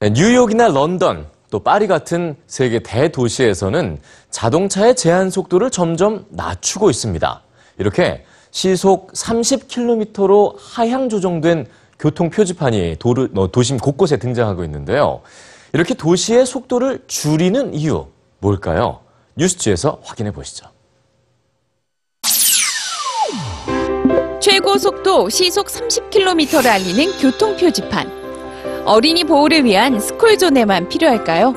네, 뉴욕이나 런던, 또 파리 같은 세계 대도시에서는 자동차의 제한 속도를 점점 낮추고 있습니다. 이렇게 시속 30km로 하향 조정된 교통 표지판이 도르- 어, 도심 곳곳에 등장하고 있는데요. 이렇게 도시의 속도를 줄이는 이유 뭘까요? 뉴스지에서 확인해 보시죠. 최고 속도 시속 30km를 알리는 교통 표지판. 어린이 보호를 위한 스쿨존에만 필요할까요?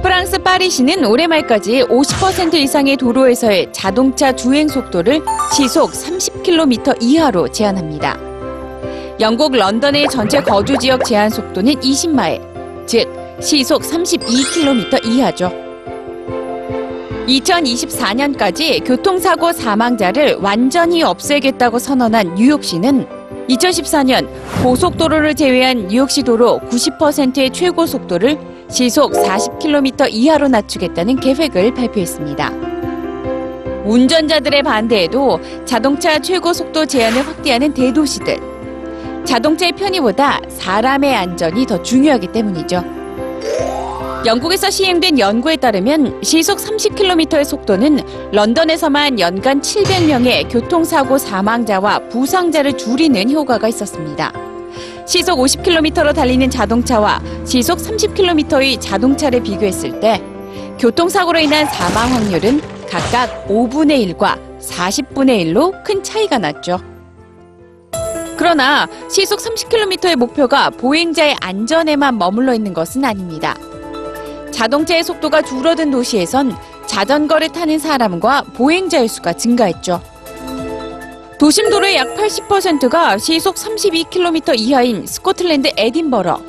프랑스 파리시는 올해 말까지 50% 이상의 도로에서의 자동차 주행 속도를 시속 30km 이하로 제한합니다. 영국 런던의 전체 거주 지역 제한 속도는 20마일, 즉 시속 32km 이하죠. 2024년까지 교통사고 사망자를 완전히 없애겠다고 선언한 뉴욕시는 2014년 고속도로를 제외한 뉴욕시 도로 90%의 최고 속도를 시속 40km 이하로 낮추겠다는 계획을 발표했습니다. 운전자들의 반대에도 자동차 최고 속도 제한을 확대하는 대도시들. 자동차의 편의보다 사람의 안전이 더 중요하기 때문이죠. 영국에서 시행된 연구에 따르면 시속 30km의 속도는 런던에서만 연간 700명의 교통사고 사망자와 부상자를 줄이는 효과가 있었습니다. 시속 50km로 달리는 자동차와 시속 30km의 자동차를 비교했을 때 교통사고로 인한 사망 확률은 각각 5분의 1과 40분의 1로 큰 차이가 났죠. 그러나 시속 30km의 목표가 보행자의 안전에만 머물러 있는 것은 아닙니다. 자동차의 속도가 줄어든 도시에선 자전거를 타는 사람과 보행자의 수가 증가했죠. 도심 도로의 약 80%가 시속 32km 이하인 스코틀랜드 에딘버러.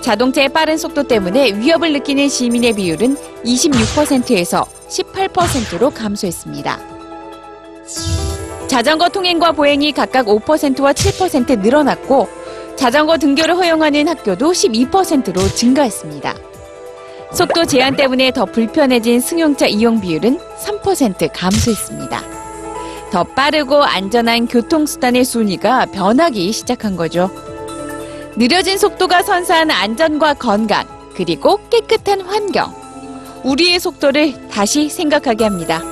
자동차의 빠른 속도 때문에 위협을 느끼는 시민의 비율은 26%에서 18%로 감소했습니다. 자전거 통행과 보행이 각각 5%와 7% 늘어났고 자전거 등교를 허용하는 학교도 12%로 증가했습니다. 속도 제한 때문에 더 불편해진 승용차 이용 비율은 3% 감소했습니다. 더 빠르고 안전한 교통수단의 순위가 변하기 시작한 거죠. 느려진 속도가 선사한 안전과 건강, 그리고 깨끗한 환경. 우리의 속도를 다시 생각하게 합니다.